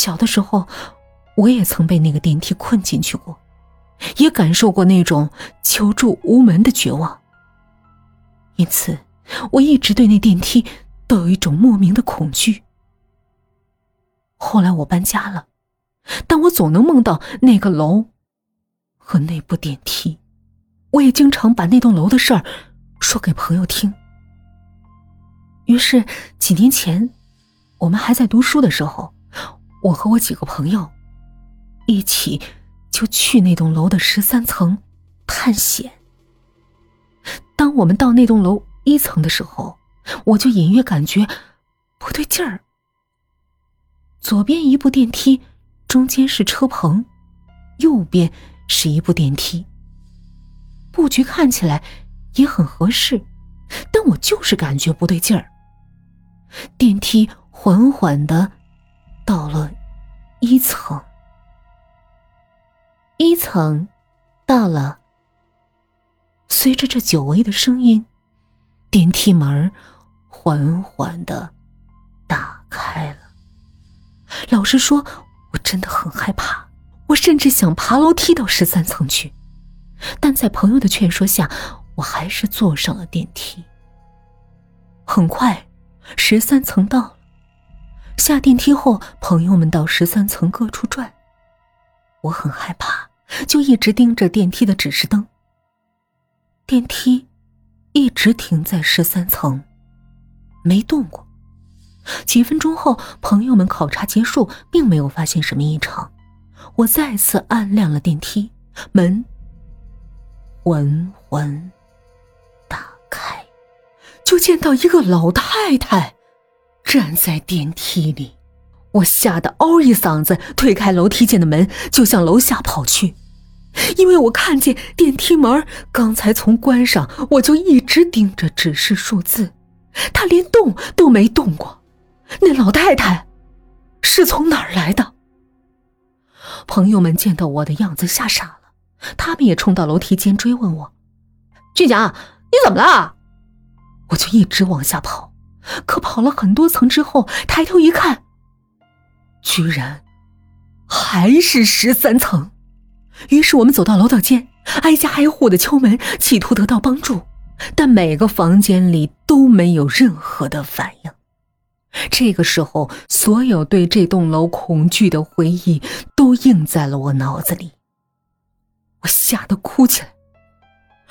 小的时候，我也曾被那个电梯困进去过，也感受过那种求助无门的绝望。因此，我一直对那电梯都有一种莫名的恐惧。后来我搬家了，但我总能梦到那个楼和那部电梯。我也经常把那栋楼的事儿说给朋友听。于是几年前，我们还在读书的时候，我和我几个朋友一起就去那栋楼的十三层探险。当我们到那栋楼一层的时候，我就隐约感觉不对劲儿。左边一部电梯，中间是车棚，右边是一部电梯。布局看起来也很合适，但我就是感觉不对劲儿。电梯缓缓的到了一层，一层到了。随着这久违的声音，电梯门缓缓的打开了。老实说，我真的很害怕，我甚至想爬楼梯到十三层去，但在朋友的劝说下，我还是坐上了电梯。很快，十三层到了。下电梯后，朋友们到十三层各处转，我很害怕，就一直盯着电梯的指示灯。电梯一直停在十三层，没动过。几分钟后，朋友们考察结束，并没有发现什么异常。我再次按亮了电梯门，缓缓打开，就见到一个老太太站在电梯里。我吓得嗷一嗓子，推开楼梯间的门，就向楼下跑去。因为我看见电梯门刚才从关上，我就一直盯着指示数字，它连动都没动过。那老太太是从哪儿来的？朋友们见到我的样子吓傻了，他们也冲到楼梯间追问我：“俊强，你怎么了？”我就一直往下跑，可跑了很多层之后，抬头一看，居然还是十三层。于是我们走到楼道间，挨家挨户的敲门，企图得到帮助，但每个房间里都没有任何的反应。这个时候，所有对这栋楼恐惧的回忆都印在了我脑子里。我吓得哭起来：“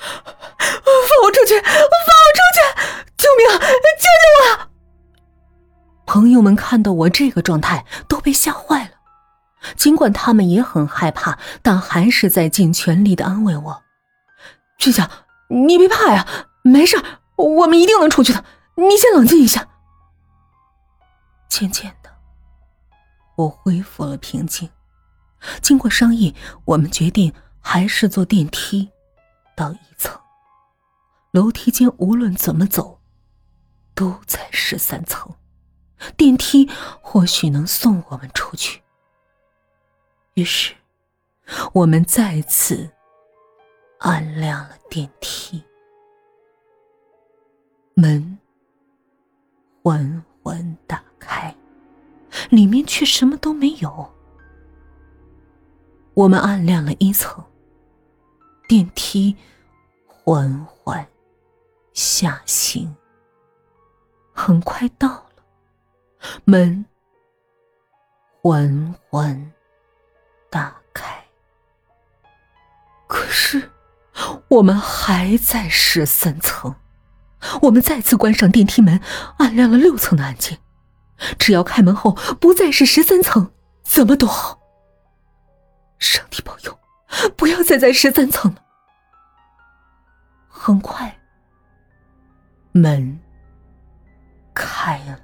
放我出去！放我出去！救命！救救我！”朋友们看到我这个状态，都被吓坏了。尽管他们也很害怕，但还是在尽全力的安慰我：“俊强，你别怕呀，没事，我们一定能出去的。你先冷静一下。”渐渐的，我恢复了平静。经过商议，我们决定还是坐电梯到一层。楼梯间无论怎么走，都在十三层，电梯或许能送我们出去。于是，我们再次按亮了电梯，门缓缓打。开，里面却什么都没有。我们按亮了一层，电梯缓缓下行，很快到了，门缓缓打开。可是，我们还在十三层。我们再次关上电梯门，按亮了六层的按键。只要开门后不再是十三层，怎么都好。上帝保佑，不要再在十三层了。很快，门开了，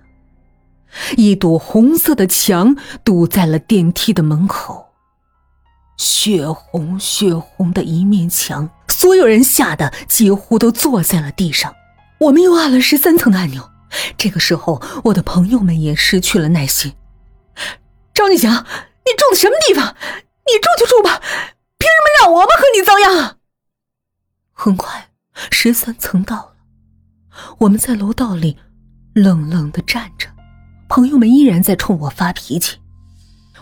一堵红色的墙堵在了电梯的门口，血红血红的一面墙，所有人吓得几乎都坐在了地上。我们又按了十三层的按钮。这个时候，我的朋友们也失去了耐心。张俊祥，你住的什么地方？你住就住吧，凭什么让我们和你遭殃啊？很快，十三层到了，我们在楼道里冷冷的站着，朋友们依然在冲我发脾气。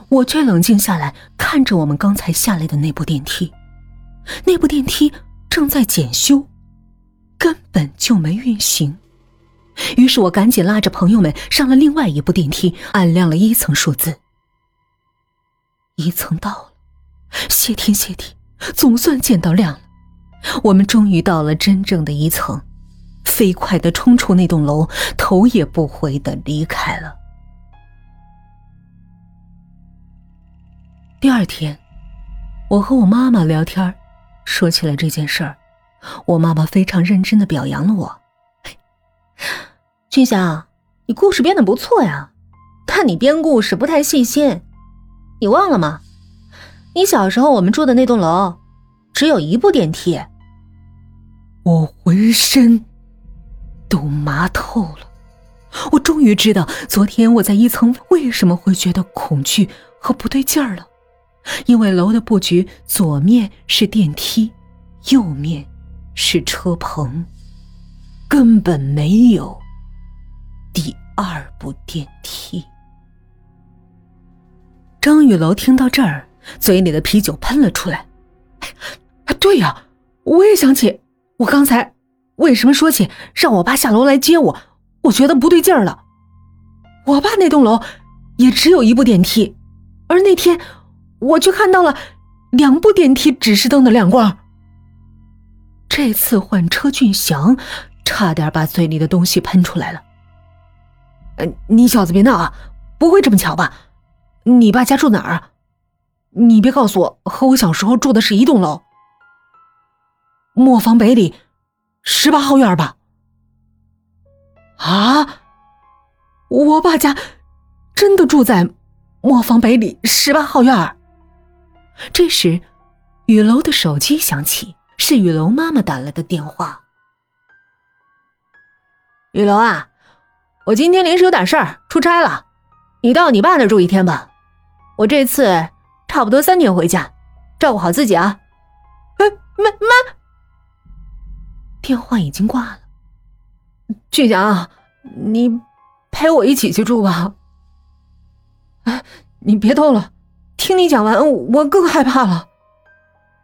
我却冷静下来，看着我们刚才下来的那部电梯，那部电梯正在检修，根本就没运行。于是我赶紧拉着朋友们上了另外一部电梯，按亮了一层数字。一层到了，谢天谢地，总算见到亮了。我们终于到了真正的一层，飞快的冲出那栋楼，头也不回的离开了。第二天，我和我妈妈聊天，说起了这件事儿。我妈妈非常认真的表扬了我。俊祥，你故事编的不错呀，但你编故事不太细心。你忘了吗？你小时候我们住的那栋楼，只有一部电梯。我浑身都麻透了。我终于知道昨天我在一层为什么会觉得恐惧和不对劲儿了。因为楼的布局，左面是电梯，右面是车棚，根本没有第二部电梯。张雨楼听到这儿，嘴里的啤酒喷了出来。哎，对呀，我也想起我刚才为什么说起让我爸下楼来接我，我觉得不对劲儿了。我爸那栋楼也只有一部电梯，而那天。我却看到了两部电梯指示灯的亮光。这次换车，俊祥差点把嘴里的东西喷出来了。呃，你小子别闹啊！不会这么巧吧？你爸家住哪儿？你别告诉我和我小时候住的是一栋楼。磨坊北里十八号院吧？啊！我爸家真的住在磨坊北里十八号院。这时，雨楼的手机响起，是雨楼妈妈打来的电话。雨楼啊，我今天临时有点事儿，出差了，你到你爸那住一天吧。我这次差不多三天回家，照顾好自己啊。哎，妈妈，电话已经挂了。俊祥，你陪我一起去住吧。哎，你别逗了。听你讲完，我更害怕了。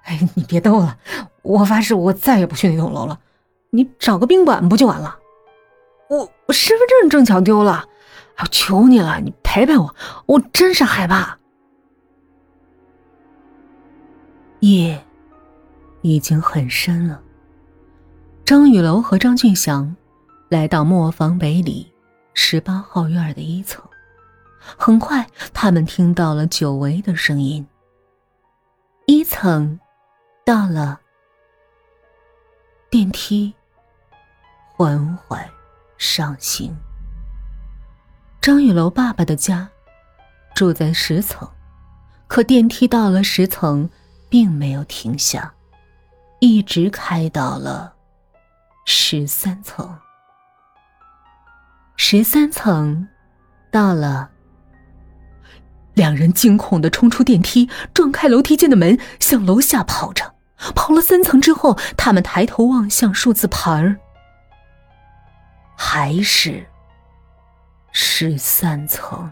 哎，你别逗了，我发誓我再也不去那栋楼了。你找个宾馆不就完了？我我身份证正巧丢了，我求你了，你陪陪我，我真是害怕。夜已经很深了，张雨楼和张俊祥来到磨坊北里十八号院的一层。很快，他们听到了久违的声音。一层到了，电梯缓缓上行。张雨楼爸爸的家住在十层，可电梯到了十层，并没有停下，一直开到了十三层。十三层到了。两人惊恐的冲出电梯，撞开楼梯间的门，向楼下跑着。跑了三层之后，他们抬头望向数字牌儿，还是十三层。